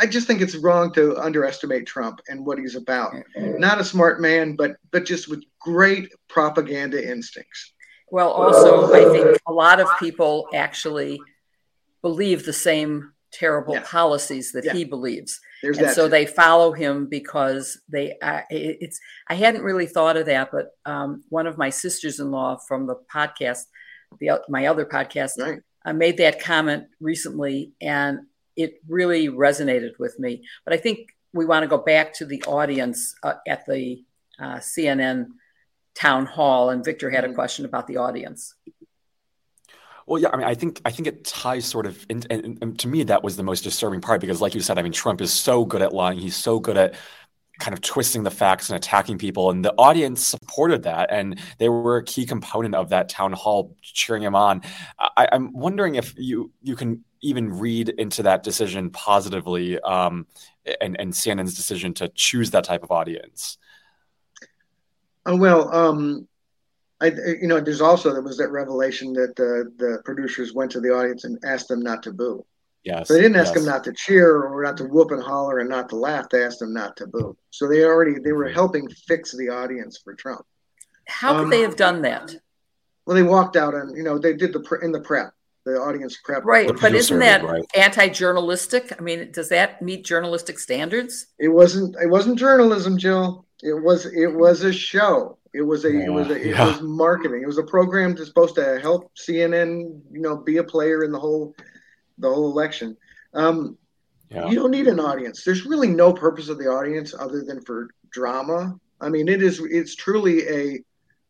I just think it's wrong to underestimate Trump and what he's about. Not a smart man, but but just with great propaganda instincts. Well, also, I think a lot of people actually believe the same terrible yeah. policies that yeah. he believes. There's and so too. they follow him because they uh, it's I hadn't really thought of that, but um, one of my sisters-in-law from the podcast, the my other podcast, right. I made that comment recently, and it really resonated with me. But I think we want to go back to the audience uh, at the uh, CNN town hall, and Victor had a mm-hmm. question about the audience. Well, yeah, I mean, I think I think it ties sort of, in, and, and, to me, that was the most disturbing part because, like you said, I mean, Trump is so good at lying. He's so good at kind of twisting the facts and attacking people, and the audience supported that, and they were a key component of that town hall, cheering him on. I, am wondering if you you can even read into that decision positively, um, and and CNN's decision to choose that type of audience. Oh, well, um, I, you know, there's also there was that revelation that the the producers went to the audience and asked them not to boo. Yes. So they didn't ask yes. them not to cheer or not to whoop and holler and not to laugh. They asked them not to boo. So they already they were helping fix the audience for Trump. How could um, they have done that? Well, they walked out and you know they did the in the prep, the audience prep. Right, but isn't that right. anti-journalistic? I mean, does that meet journalistic standards? It wasn't. It wasn't journalism, Jill. It was. It was a show. It was a yeah, it was a, it yeah. was marketing. It was a program that's supposed to help CNN, you know, be a player in the whole the whole election. Um, yeah. You don't need an audience. There's really no purpose of the audience other than for drama. I mean, it is it's truly a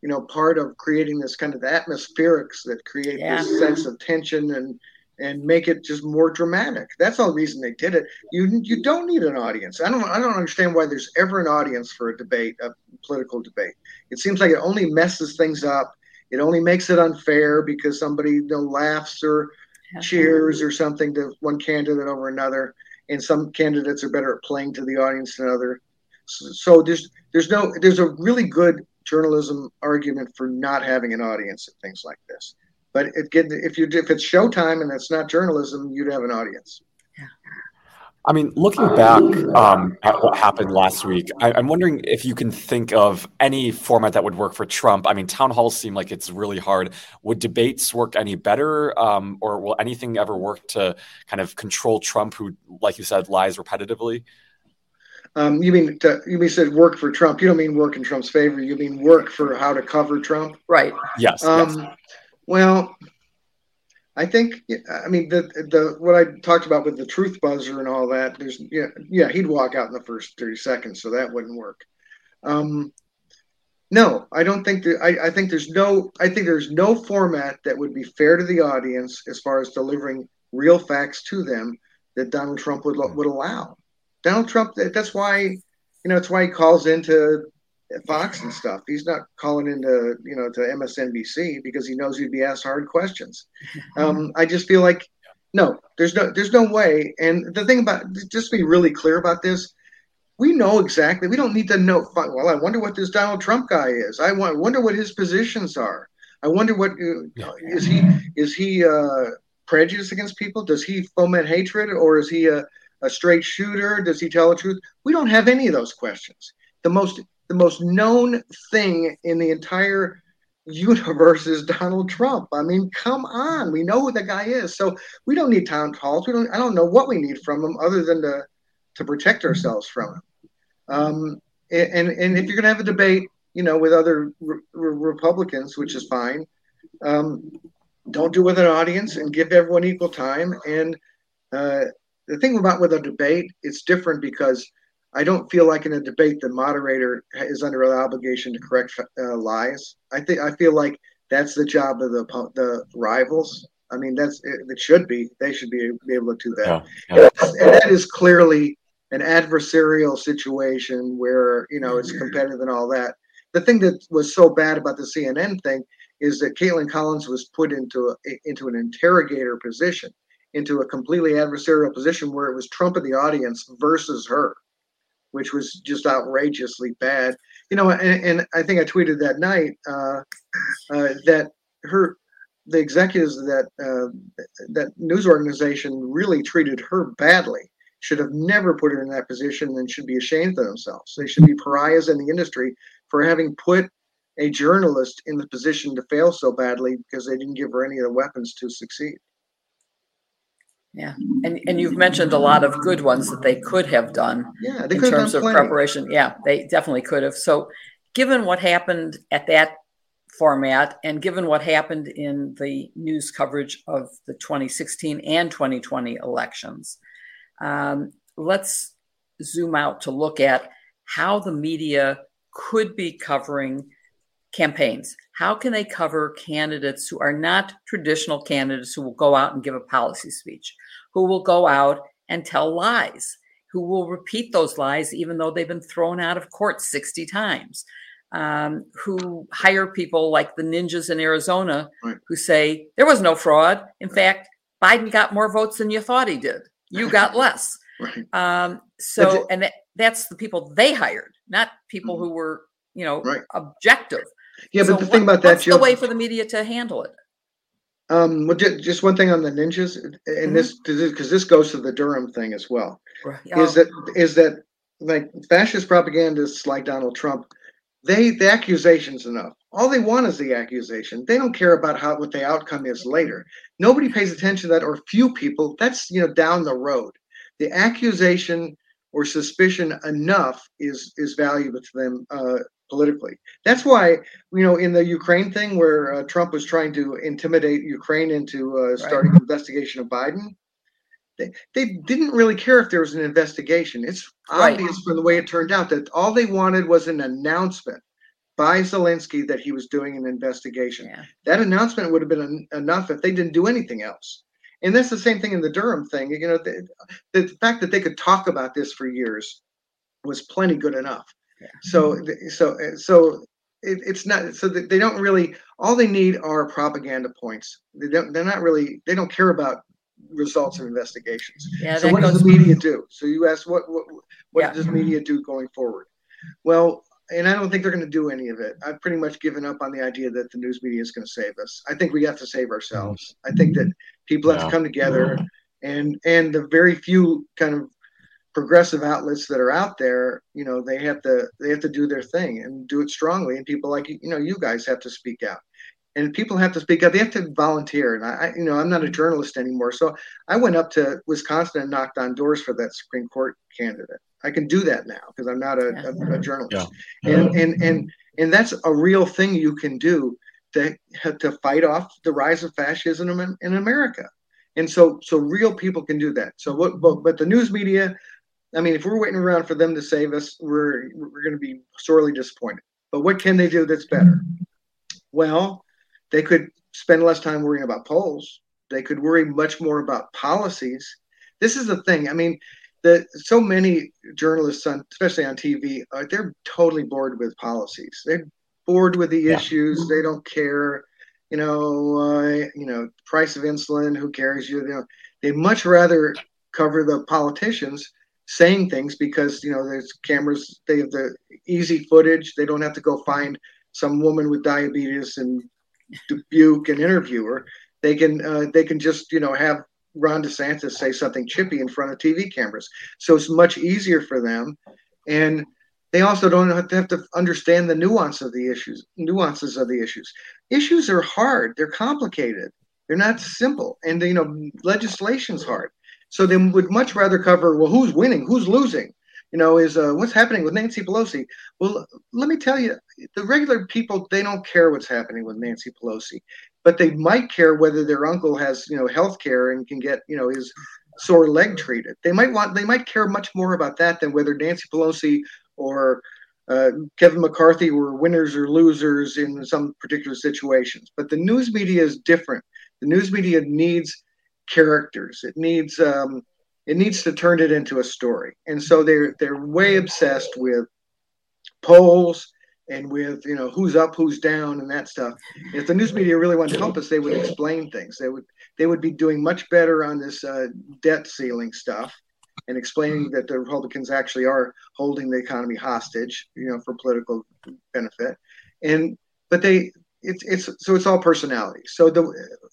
you know part of creating this kind of atmospherics that create this sense of tension and and make it just more dramatic. That's the reason they did it. You you don't need an audience. I don't I don't understand why there's ever an audience for a debate, a political debate. It seems like it only messes things up. It only makes it unfair because somebody you know, laughs or cheers or something to one candidate over another, and some candidates are better at playing to the audience than other. So, so there's there's no there's a really good journalism argument for not having an audience at things like this. But it, if you if it's Showtime and it's not journalism, you'd have an audience. I mean, looking back um, at what happened last week, I, am wondering if you can think of any format that would work for Trump. I mean, town halls seem like it's really hard. Would debates work any better, um, or will anything ever work to kind of control Trump, who, like you said, lies repetitively? Um, you mean to, you mean said work for Trump? You don't mean work in Trump's favor. You mean work for how to cover Trump? Right. Yes. Um, yes. Well, I think I mean the the what I talked about with the truth buzzer and all that. There's yeah yeah he'd walk out in the first thirty seconds, so that wouldn't work. Um, no, I don't think that. I, I think there's no. I think there's no format that would be fair to the audience as far as delivering real facts to them that Donald Trump would would allow. Donald Trump. That's why you know. It's why he calls into Fox and stuff. He's not calling into you know to MSNBC because he knows he'd be asked hard questions. Um, I just feel like no, there's no there's no way. And the thing about just be really clear about this, we know exactly. We don't need to know. Well, I wonder what this Donald Trump guy is. I wonder what his positions are. I wonder what uh, is he is he uh, prejudiced against people? Does he foment hatred, or is he a, a straight shooter? Does he tell the truth? We don't have any of those questions. The most the most known thing in the entire universe is Donald Trump. I mean, come on, we know who the guy is. So we don't need town halls. We don't. I don't know what we need from him other than to to protect ourselves from him. Um, and and if you're going to have a debate, you know, with other re- Republicans, which is fine, um, don't do it with an audience and give everyone equal time. And uh, the thing about with a debate, it's different because I don't feel like in a debate the moderator is under an obligation to correct uh, lies. I think I feel like that's the job of the the rivals. I mean, that's it, it should be. They should be, be able to do that. Yeah, yeah. And that is clearly an adversarial situation where you know it's competitive and all that. The thing that was so bad about the CNN thing is that Kaitlan Collins was put into a, into an interrogator position, into a completely adversarial position where it was Trump in the audience versus her which was just outrageously bad. You know, and, and I think I tweeted that night uh, uh, that her the executives of that uh, that news organization really treated her badly. Should have never put her in that position and should be ashamed of themselves. They should be pariahs in the industry for having put a journalist in the position to fail so badly because they didn't give her any of the weapons to succeed. Yeah, and and you've mentioned a lot of good ones that they could have done. Yeah, in terms of plenty. preparation. Yeah, they definitely could have. So, given what happened at that format, and given what happened in the news coverage of the 2016 and 2020 elections, um, let's zoom out to look at how the media could be covering campaigns. How can they cover candidates who are not traditional candidates who will go out and give a policy speech, who will go out and tell lies, who will repeat those lies even though they've been thrown out of court 60 times, um, who hire people like the ninjas in Arizona Right. who say there was no fraud. In fact, Biden got more votes than you thought he did. You got less. Right. Um, so, and that, that's the people they hired, not people who were, you know, Mm-hmm. Right. objective. Yeah, So but the thing about that, what's Jill, the way for the media to handle it? um, well, ju- just one thing on the ninjas, and Mhm. this because this goes to the Durham thing as well. Oh, is that is that like fascist propagandists like Donald Trump, they the accusation's enough. All they want is the accusation. They don't care about how what the outcome is later. Nobody pays attention to that, or few people. That's you know down the road. The accusation or suspicion enough is is valuable to them uh, politically. That's why you know in the Ukraine thing where uh, Trump was trying to intimidate Ukraine into uh, starting an investigation of Biden they, they didn't really care if there was an investigation. It's Right. obvious from the way it turned out that all they wanted was an announcement by Zelensky that he was doing an investigation. yeah. That announcement would have been en- enough if they didn't do anything else. And that's the same thing in the Durham thing. You know, the, the fact that they could talk about this for years was plenty good enough. Yeah. So, so, uh, so it, it's not. So that they don't really. All they need are propaganda points. They don't. They're not really. They don't care about results of investigations. Yeah, So what does the media do? So you ask what what what Yeah. does media do going forward? Well, and I don't think they're going to do any of it. I've pretty much given up on the idea that the news media is going to save us. I think we have to save ourselves. I think that people have to come together, and and the very few kind of progressive outlets that are out there, you know, they have to they have to do their thing and do it strongly. And people like you know you guys have to speak out. And people have to speak out. They have to volunteer. And I, I, you know, I'm not a journalist anymore, so I went up to Wisconsin and knocked on doors for that Supreme Court candidate. I can do that now because I'm not a, a, a journalist. And, and and and that's a real thing you can do to to fight off the rise of fascism in, in America. And so so real people can do that. So what but, but the news media, I mean, if we're waiting around for them to save us, we're we're going to be sorely disappointed. But what can they do that's better? Well, they could spend less time worrying about polls. They could worry much more about policies. This is the thing. I mean, the so many journalists on, especially on TV, uh, they're totally bored with policies. They're bored with the Yeah. issues. They don't care. You know, uh, you know, price of insulin. Who cares? You, you know, they much rather cover the politicians saying things because you know there's cameras. They have the easy footage. They don't have to go find some woman with diabetes and Dubuque and interview her. They can uh, they can just you know have Ron DeSantis say something chippy in front of TV cameras. So it's much easier for them, and they also don't have to, have to understand the nuance of the issues, nuances of the issues. Issues are hard. They're complicated. They're not simple, and you know legislation's hard. So they would much rather cover well, who's winning, who's losing. You know, is uh, what's happening with Nancy Pelosi. Well, let me tell you, the regular people they don't care what's happening with Nancy Pelosi, but they might care whether their uncle has you know health care and can get you know his sore leg treated. They might want they might care much more about that than whether Nancy Pelosi or uh, Kevin McCarthy were winners or losers in some particular situations. But the news media is different. The news media needs characters. It needs um, it needs to turn it into a story, and so they're they're way obsessed with polls and with you know who's up, who's down, and that stuff. If the news media really wanted to help us, they would explain things. They would they would be doing much better on this uh, debt ceiling stuff and explaining that the Republicans actually are holding the economy hostage, you know, for political benefit. And but they it's it's so it's all personality. So the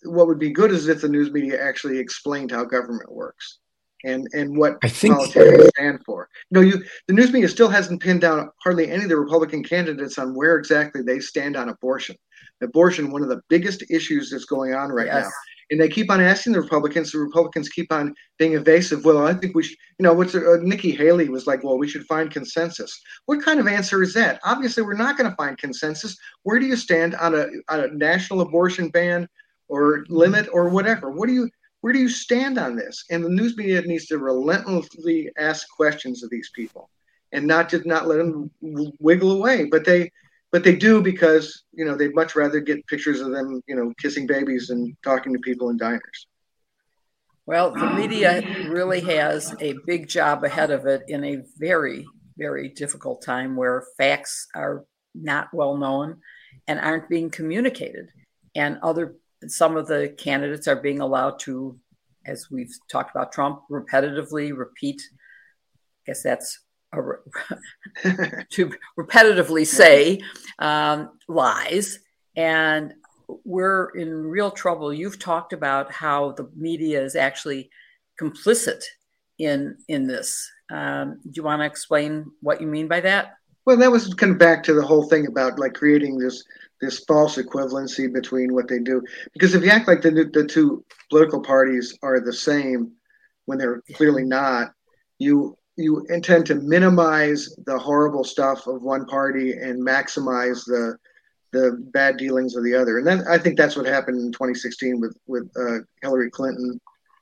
what would be good is if the news media actually explained how government works and and what I think- politicians stand for. You know, you the news media still hasn't pinned down hardly any of the Republican candidates on where exactly they stand on abortion. Abortion, one of the biggest issues that's going on right Yes. now. And they keep on asking the Republicans. The Republicans keep on being evasive. Well, I think we should, you know, what's uh, Nikki Haley was like, well, we should find consensus. What kind of answer is that? Obviously, we're not going to find consensus. Where do you stand on a, on a national abortion ban or limit or whatever? What do you, where do you stand on this? And the news media needs to relentlessly ask questions of these people and not just not let them wiggle away. But they, but they do because you know they'd much rather get pictures of them, you know, kissing babies and talking to people in diners. Well, the media really has a big job ahead of it in a very, very difficult time where facts are not well known and aren't being communicated. And other some of the candidates are being allowed to, as we've talked about Trump, repetitively repeat. I guess that's to repetitively say um, lies. And we're in real trouble. You've talked about how the media is actually complicit in in this. Um, do you want to explain what you mean by that? Well, that was kind of back to the whole thing about like creating this this false equivalency between what they do. Because if you act like the the two political parties are the same when they're clearly not, you you intend to minimize the horrible stuff of one party and maximize the the bad dealings of the other. And then I think that's what happened in 2016 with with uh, Hillary Clinton,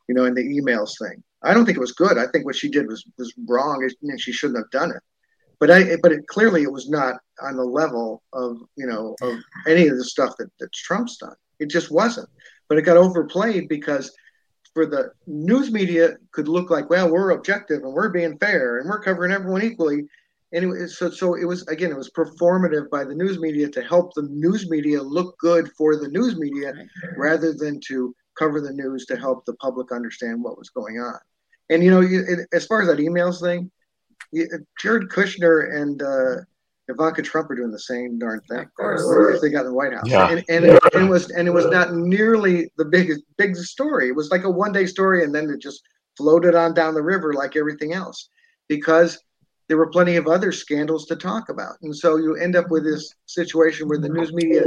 you know, and the emails thing. I don't think it was good. I think what she did was was wrong, and she shouldn't have done it. But I, but it, clearly it was not on the level of you know of any of the stuff that that Trump's done. It just wasn't. But it got overplayed because for the news media could look like, well, we're objective and we're being fair and we're covering everyone equally anyway, so so it was again, it was performative by the news media to help the news media look good for the news media, rather than to cover the news to help the public understand what was going on. And you know, you, as far as that emails thing, you, Jared Kushner and uh, Ivanka Trump are doing the same darn thing. Of course, they got in the White House, yeah. and, and, it, and, it, was and it was not nearly the biggest big story. It was like a one day story, and then it just floated on down the river like everything else, because there were plenty of other scandals to talk about. And so you end up with this situation where the news media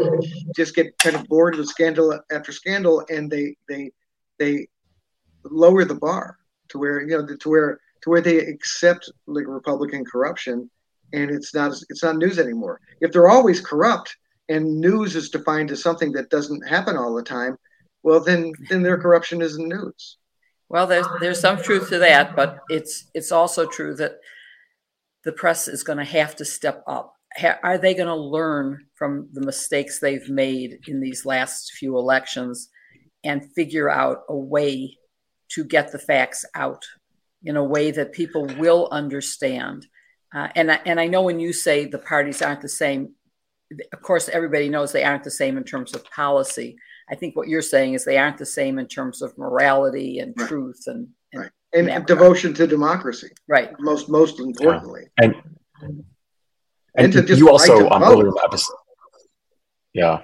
just get kind of bored with scandal after scandal and they they they lower the bar to where you know to where to where they accept like Republican corruption and it's not it's not news anymore. If they're always corrupt and news is defined as something that doesn't happen all the time, well then then their corruption isn't news. Well, there's there's some truth to that, but it's it's also true that the press is going to have to step up. Are they going to learn from the mistakes they've made in these last few elections and figure out a way to get the facts out in a way that people will understand? Uh, and, I, and I know when you say the parties aren't the same, of course, everybody knows they aren't the same in terms of policy. I think what you're saying is they aren't the same in terms of morality and right. truth and, and right and devotion to democracy. Right. Most most importantly. Yeah. And and, and to you also um, earlier in the episode. Yeah.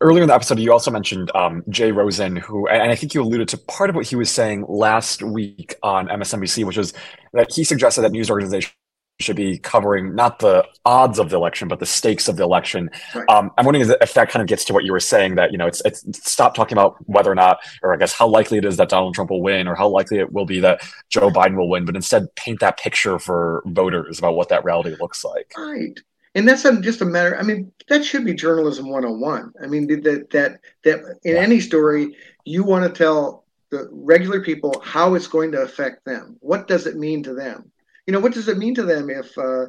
Earlier in the episode, you also mentioned um, Jay Rosen, who, and I think you alluded to part of what he was saying last week on MSNBC, which was that he suggested that news organizations should be covering not the odds of the election, but the stakes of the election. Right. Um, I'm wondering if that kind of gets to what you were saying that you know it's, it's stop talking about whether or not, or I guess how likely it is that Donald Trump will win, or how likely it will be that Joe Biden will win, but instead paint that picture for voters about what that reality looks like. Right. And that's just a matter. I mean, that should be journalism 101. I mean, that that that in yeah. any story, you want to tell the regular people how it's going to affect them. What does it mean to them? You know, what does it mean to them if, uh,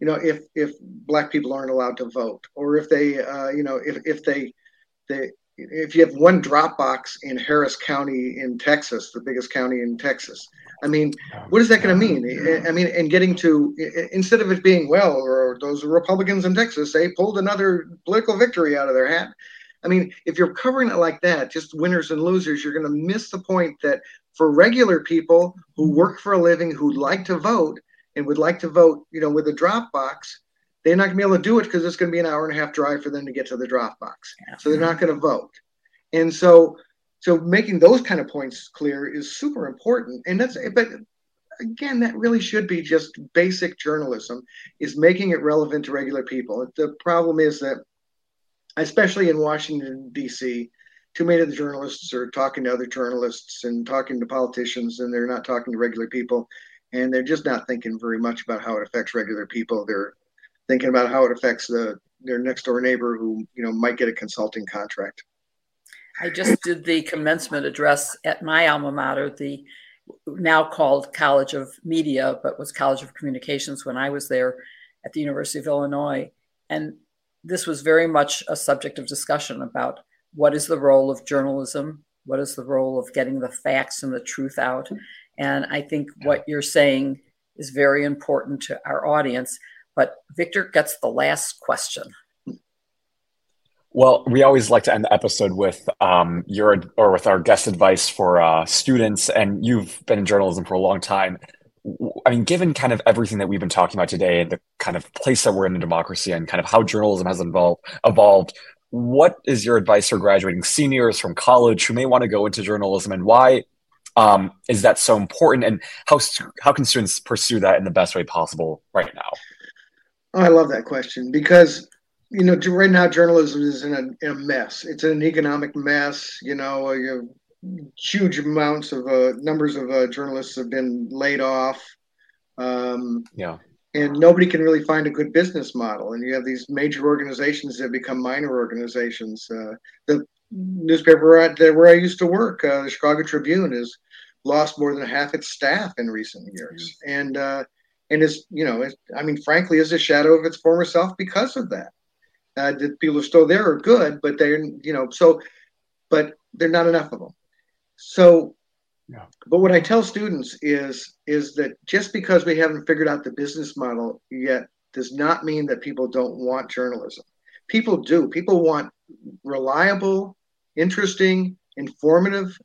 you know, if if black people aren't allowed to vote, or if they, uh, you know, if if they, they, if you have one drop box in Harris County in Texas, the biggest county in Texas, I mean, what is that going to mean? I mean, and getting to instead of it being well, or those Republicans in Texas, they pulled another political victory out of their hat. I mean, if you're covering it like that, just winners and losers, you're going to miss the point that for regular people who work for a living, who like to vote and would like to vote, you know, with a drop box, they're not going to be able to do it because it's going to be an hour and a half drive for them to get to the drop box. So they're not going to vote. And so, so making those kind of points clear is super important. And that's, but again, that really should be just basic journalism is making it relevant to regular people. The problem is that especially in Washington, D.C., too many of the journalists are talking to other journalists and talking to politicians, and they're not talking to regular people. And they're just not thinking very much about how it affects regular people. They're thinking about how it affects the their next door neighbor who you know might get a consulting contract. I just did the commencement address at my alma mater, the now called College of Media, but was College of Communications when I was there at the University of Illinois. And this was very much a subject of discussion about what is the role of journalism, what is the role of getting the facts and the truth out. And I think what you're saying is very important to our audience. But Victor gets the last question. Well, we always like to end the episode with um, your or with our guest advice for uh, students, and you've been in journalism for a long time. I mean, given kind of everything that we've been talking about today, and the kind of place that we're in in democracy, and kind of how journalism has evolved, evolved, what is your advice for graduating seniors from college who may want to go into journalism, and why um, is that so important, and how how can students pursue that in the best way possible right now? Oh, I love that question because you know, right now journalism is in a, in a mess. It's an economic mess. You know, you huge amounts of uh, numbers of uh, journalists have been laid off. Um, yeah. And nobody can really find a good business model. And you have these major organizations that become minor organizations. Uh, the newspaper where I used to work, uh, the Chicago Tribune, has lost more than half its staff in recent years. Mm-hmm. And uh, and is you know, I mean, frankly, is a shadow of its former self because of that uh, the people who are still there are good, but they're you know so, but they're not enough of them. So, yeah. but what I tell students is is that just because we haven't figured out the business model yet does not mean that people don't want journalism. People do. People want reliable, interesting, informative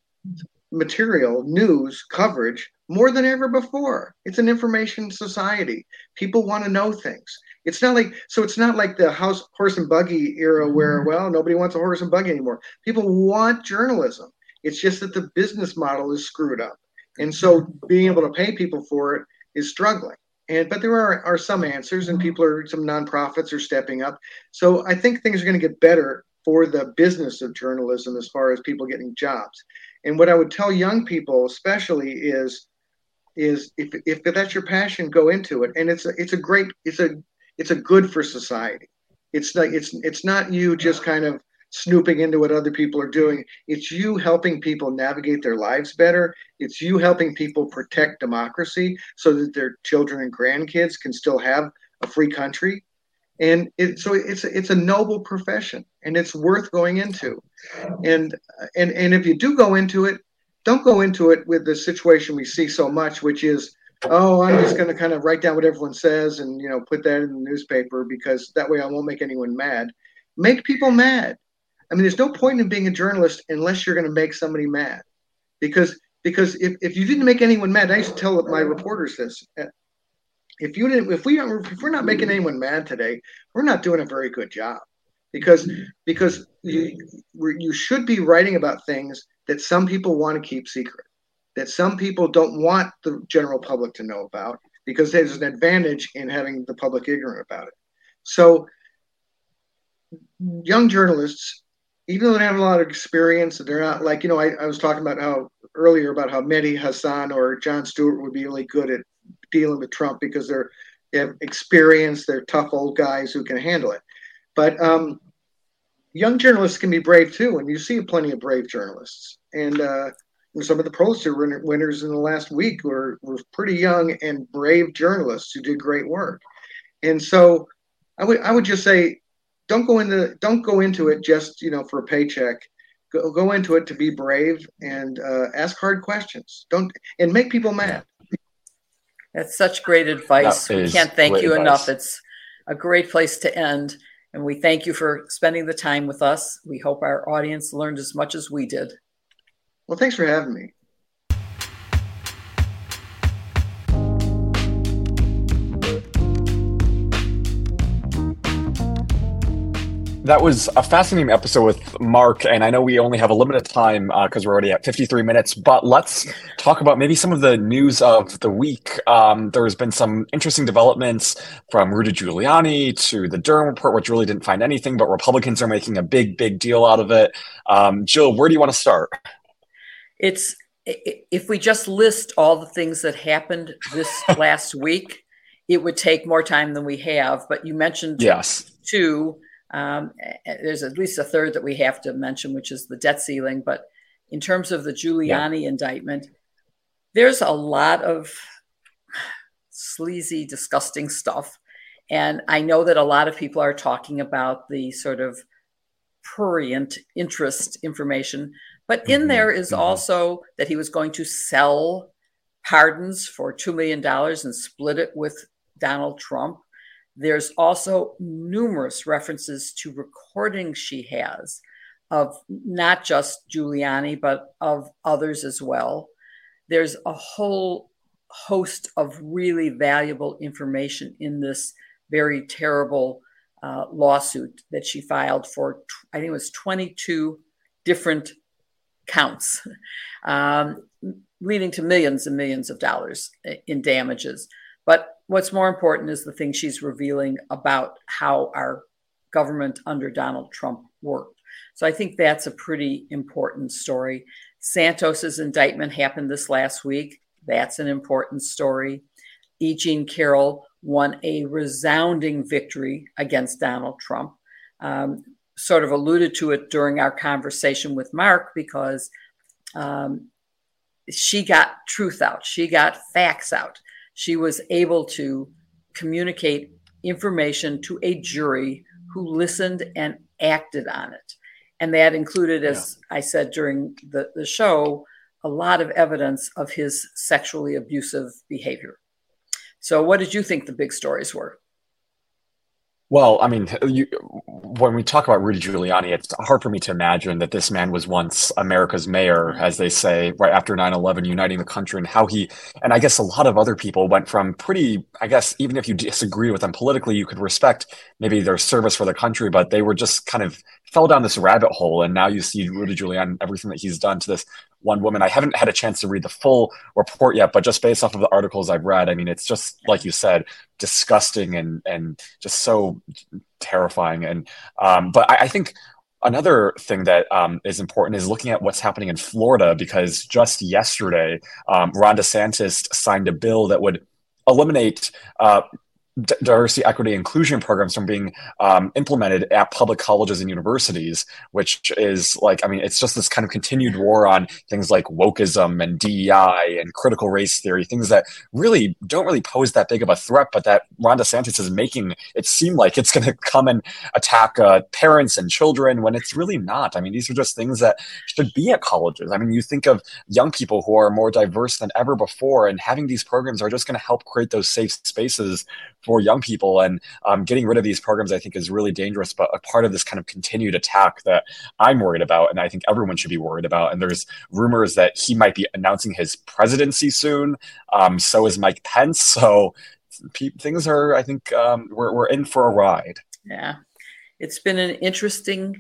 material, news coverage more than ever before. It's an information society. People want to know things. It's not like so. It's not like the house horse and buggy era where mm-hmm. well nobody wants a horse and buggy anymore. People want journalism. It's just that the business model is screwed up, and so being able to pay people for it is struggling. And but there are are some answers, and people are some nonprofits are stepping up. So I think things are going to get better for the business of journalism as far as people getting jobs. And what I would tell young people, especially, is is if if that's your passion, go into it. And it's a it's a great it's a it's a good for society. It's like it's it's not you just kind of snooping into what other people are doing. It's you helping people navigate their lives better. It's you helping people protect democracy so that their children and grandkids can still have a free country. And it, so it's it's a noble profession, and it's worth going into. And and and if you do go into it, don't go into it with the situation we see so much, which is oh, I'm just going to kind of write down what everyone says and you know put that in the newspaper because that way I won't make anyone mad. Make people mad. I mean, there's no point in being a journalist unless you're going to make somebody mad, because because if, if you didn't make anyone mad, I used to tell my reporters this. Uh, if you didn't, if we if we're not making anyone mad today, we're not doing a very good job, because because you you should be writing about things that some people want to keep secret that some people don't want the general public to know about because there's an advantage in having the public ignorant about it. So, young journalists, even though they have a lot of experience, they're not like, you know, I, I was talking about how earlier about how Mehdi Hasan or Jon Stewart would be really good at dealing with Trump because they're they have experience, they're tough old guys who can handle it. But um, young journalists can be brave too, and you see plenty of brave journalists. And uh, some of the Pulitzer winners in the last week were, were pretty young and brave journalists who did great work. And so I would I would just say don't go into don't go into it just you know for a paycheck. Go, go into it to be brave and uh, ask hard questions. Don't and make people mad. That's such great advice. we can't thank you advice. enough. It's a great place to end. And we thank you for spending the time with us. We hope our audience learned as much as we did. Well, thanks for having me. That was a fascinating episode with Mark, and I know we only have a limited time because uh, we're already at 53 minutes. But let's talk about maybe some of the news of the week. Um, there's been some interesting developments from Rudy Giuliani to the Durham report, which really didn't find anything, but Republicans are making a big, big deal out of it. Um, Jill, where do you want to start? it's if we just list all the things that happened this last week, it would take more time than we have. But you mentioned yes. two. Um, there's at least a third that we have to mention, which is the debt ceiling. But in terms of the Giuliani yeah. indictment, there's a lot of sleazy, disgusting stuff. And I know that a lot of people are talking about the sort of prurient interest information, but in mm-hmm. there is mm-hmm. also that he was going to sell pardons for $2 million and split it with Donald Trump. There's also numerous references to recordings she has of not just Giuliani, but of others as well. There's a whole host of really valuable information in this very terrible uh, lawsuit that she filed for, I think it was 22 different counts, um, leading to millions and millions of dollars in damages. But what's more important is the thing she's revealing about how our government under Donald Trump worked. So I think that's a pretty important story. Santos's indictment happened this last week. That's an important story. E. Jean Carroll won a resounding victory against Donald Trump. Um, sort of alluded to it during our conversation with Mark because um, she got truth out, she got facts out. She was able to communicate information to a jury who listened and acted on it. And that included, as yeah. I said during the, the show, a lot of evidence of his sexually abusive behavior. So, what did you think the big stories were? Well, I mean, you, when we talk about Rudy Giuliani, it's hard for me to imagine that this man was once America's mayor, as they say, right after 9 11, uniting the country, and how he, and I guess a lot of other people went from pretty, I guess, even if you disagree with them politically, you could respect maybe their service for the country, but they were just kind of fell down this rabbit hole. And now you see Rudy Giuliani, everything that he's done to this one woman. I haven't had a chance to read the full report yet, but just based off of the articles I've read, I mean, it's just like you said, disgusting and and just so terrifying. And um, but I, I think another thing that um, is important is looking at what's happening in Florida because just yesterday, um, Ron DeSantis signed a bill that would eliminate uh, diversity, equity, inclusion programs from being um, implemented at public colleges and universities, which is like, I mean, it's just this kind of continued war on things like wokeism and DEI and critical race theory, things that really don't really pose that big of a threat, but that Ron DeSantis is making it seem like it's going to come and attack uh, parents and children when it's really not. I mean, these are just things that should be at colleges. I mean, you think of young people who are more diverse than ever before, and having these programs are just going to help create those safe spaces for young people. And um, getting rid of these programs, I think, is really dangerous, but a part of this kind of continued attack that I'm worried about, and I think everyone should be worried about. And there's rumors that he might be announcing his presidency soon. Um, so is Mike Pence. So pe- things are, I think, um, we're, we're in for a ride. Yeah. It's been an interesting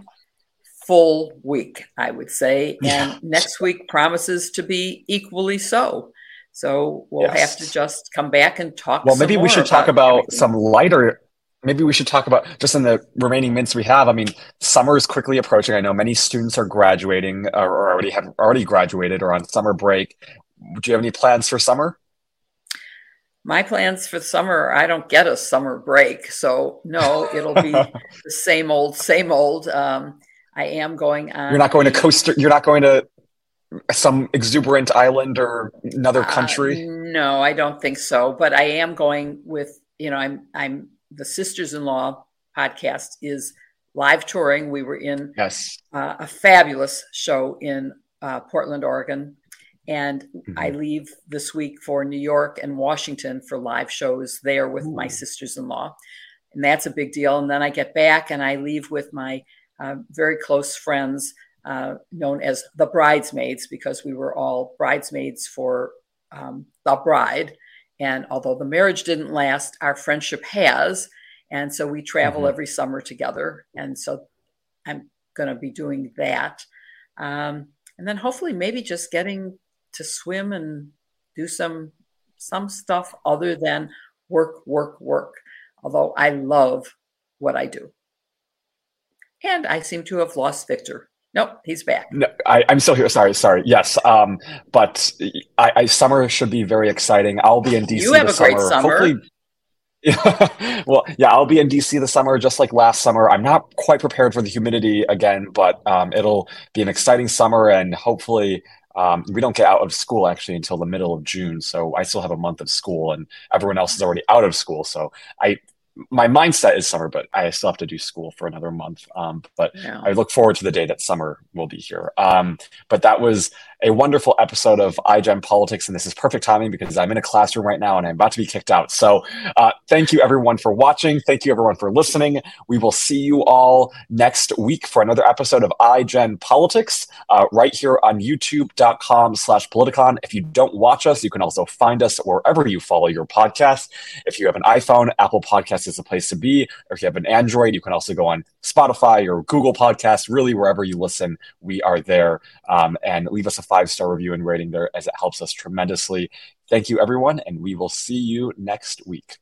full week, I would say. And yeah. next week promises to be equally so. So we'll yes. have to just come back and talk. Well, maybe we should talk about everything. some lighter. Maybe we should talk about just in the remaining minutes we have. I mean, summer is quickly approaching. I know many students are graduating or already have already graduated or on summer break. Do you have any plans for summer? My plans for summer, I don't get a summer break, so no, it'll be the same old, same old. Um, I am going on. You're not going to Costa. You're not going to some exuberant island or another uh, country? Uh, no, I don't think so. But I am going with you know I'm I'm the Sisters-in-Law podcast is live touring. We were in yes uh, a fabulous show in uh, Portland, Oregon, and mm-hmm. I leave this week for New York and Washington for live shows there with Ooh. my sisters-in-law, and that's a big deal. And then I get back and I leave with my uh, very close friends uh, known as the bridesmaids because we were all bridesmaids for um, the bride. And although the marriage didn't last, our friendship has. And so we travel mm-hmm. every summer together. And so I'm going to be doing that. Um, and then hopefully maybe just getting to swim and do some some stuff other than work work work although i love what i do and i seem to have lost victor Nope, he's back. No, I, am still here. Sorry, sorry. Yes, um, but I, I, summer should be very exciting. I'll be in DC. You have a summer. great summer. Hopefully, well, yeah, I'll be in DC this summer, just like last summer. I'm not quite prepared for the humidity again, but um, it'll be an exciting summer, and hopefully, um, we don't get out of school actually until the middle of June. So I still have a month of school, and everyone else is already out of school. So I my mindset is summer, but I still have to do school for another month. Um, but yeah. I look forward to the day that summer will be here. Um, but that was a wonderful episode of iGen Politics, and this is perfect timing because I'm in a classroom right now and I'm about to be kicked out. So uh, thank you everyone for watching. Thank you everyone for listening. We will see you all next week for another episode of iGen Politics uh, right here on youtube.com slash politicon. If you don't watch us, you can also find us wherever you follow your podcast. If you have an iPhone, Apple Podcast is a place to be. Or if you have an Android, you can also go on Spotify or Google Podcasts, really wherever you listen, we are there. Um, and leave us a five star review and rating there as it helps us tremendously. Thank you, everyone, and we will see you next week.